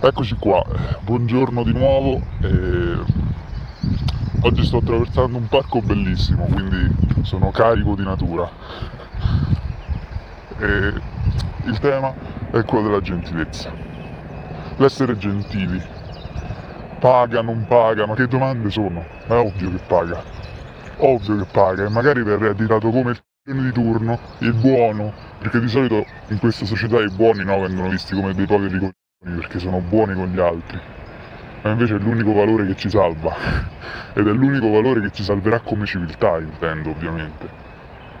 Eccoci qua, buongiorno di nuovo. Oggi sto attraversando un parco bellissimo, quindi sono carico di natura. E il tema è quello della gentilezza. L'essere gentili. Paga, non paga, ma che domande sono? È ovvio che paga. Ovvio che paga e magari verrei additato come il di turno, il buono, perché di solito in questa società i buoni no, vengono visti come dei poveri perché sono buoni con gli altri. Ma invece è l'unico valore che ci salva. Ed è l'unico valore che ci salverà come civiltà, intendo ovviamente.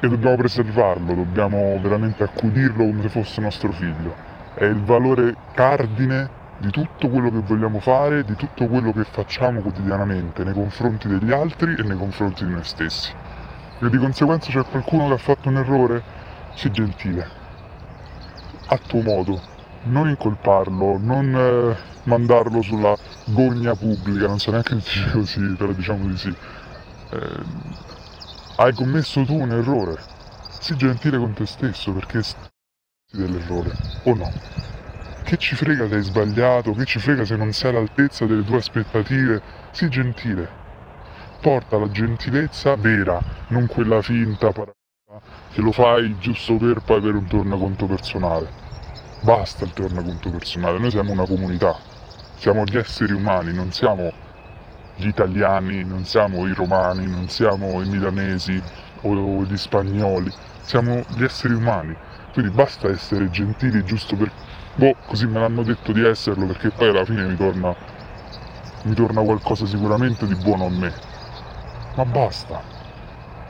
E dobbiamo preservarlo, dobbiamo veramente accudirlo come se fosse nostro figlio. È il valore cardine di tutto quello che vogliamo fare, di tutto quello che facciamo quotidianamente nei confronti degli altri e nei confronti di noi stessi e di conseguenza c'è qualcuno che ha fatto un errore, sii gentile, a tuo modo, non incolparlo, non eh, mandarlo sulla gogna pubblica, non so neanche se dice così, però diciamo di sì. Eh, hai commesso tu un errore, sii gentile con te stesso perché dell'errore, o no? Che ci frega se hai sbagliato, che ci frega se non sei all'altezza delle tue aspettative, sii gentile porta la gentilezza vera, non quella finta che lo fai giusto per poi avere un tornaconto personale. Basta il tornaconto personale, noi siamo una comunità, siamo gli esseri umani, non siamo gli italiani, non siamo i romani, non siamo i milanesi o gli spagnoli, siamo gli esseri umani. Quindi basta essere gentili giusto per... Boh, così me l'hanno detto di esserlo perché poi alla fine mi torna, mi torna qualcosa sicuramente di buono a me ma basta.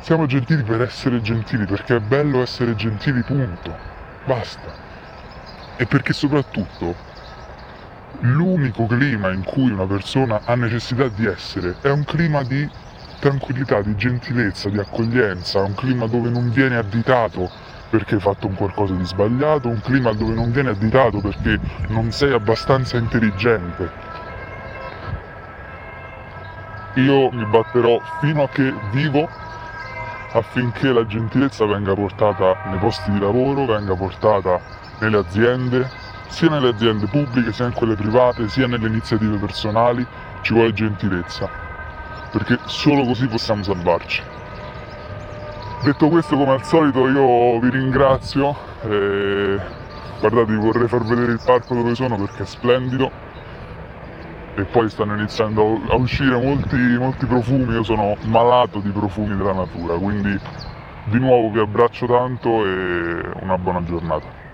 Siamo gentili per essere gentili, perché è bello essere gentili, punto. Basta. E perché soprattutto l'unico clima in cui una persona ha necessità di essere è un clima di tranquillità, di gentilezza, di accoglienza, un clima dove non viene additato perché hai fatto un qualcosa di sbagliato, un clima dove non viene additato perché non sei abbastanza intelligente, io mi batterò fino a che vivo affinché la gentilezza venga portata nei posti di lavoro, venga portata nelle aziende, sia nelle aziende pubbliche, sia in quelle private, sia nelle iniziative personali, ci vuole gentilezza, perché solo così possiamo salvarci. Detto questo, come al solito, io vi ringrazio. E... Guardate, vi vorrei far vedere il parco dove sono perché è splendido e poi stanno iniziando a uscire molti, molti profumi, io sono malato di profumi della natura, quindi di nuovo vi abbraccio tanto e una buona giornata.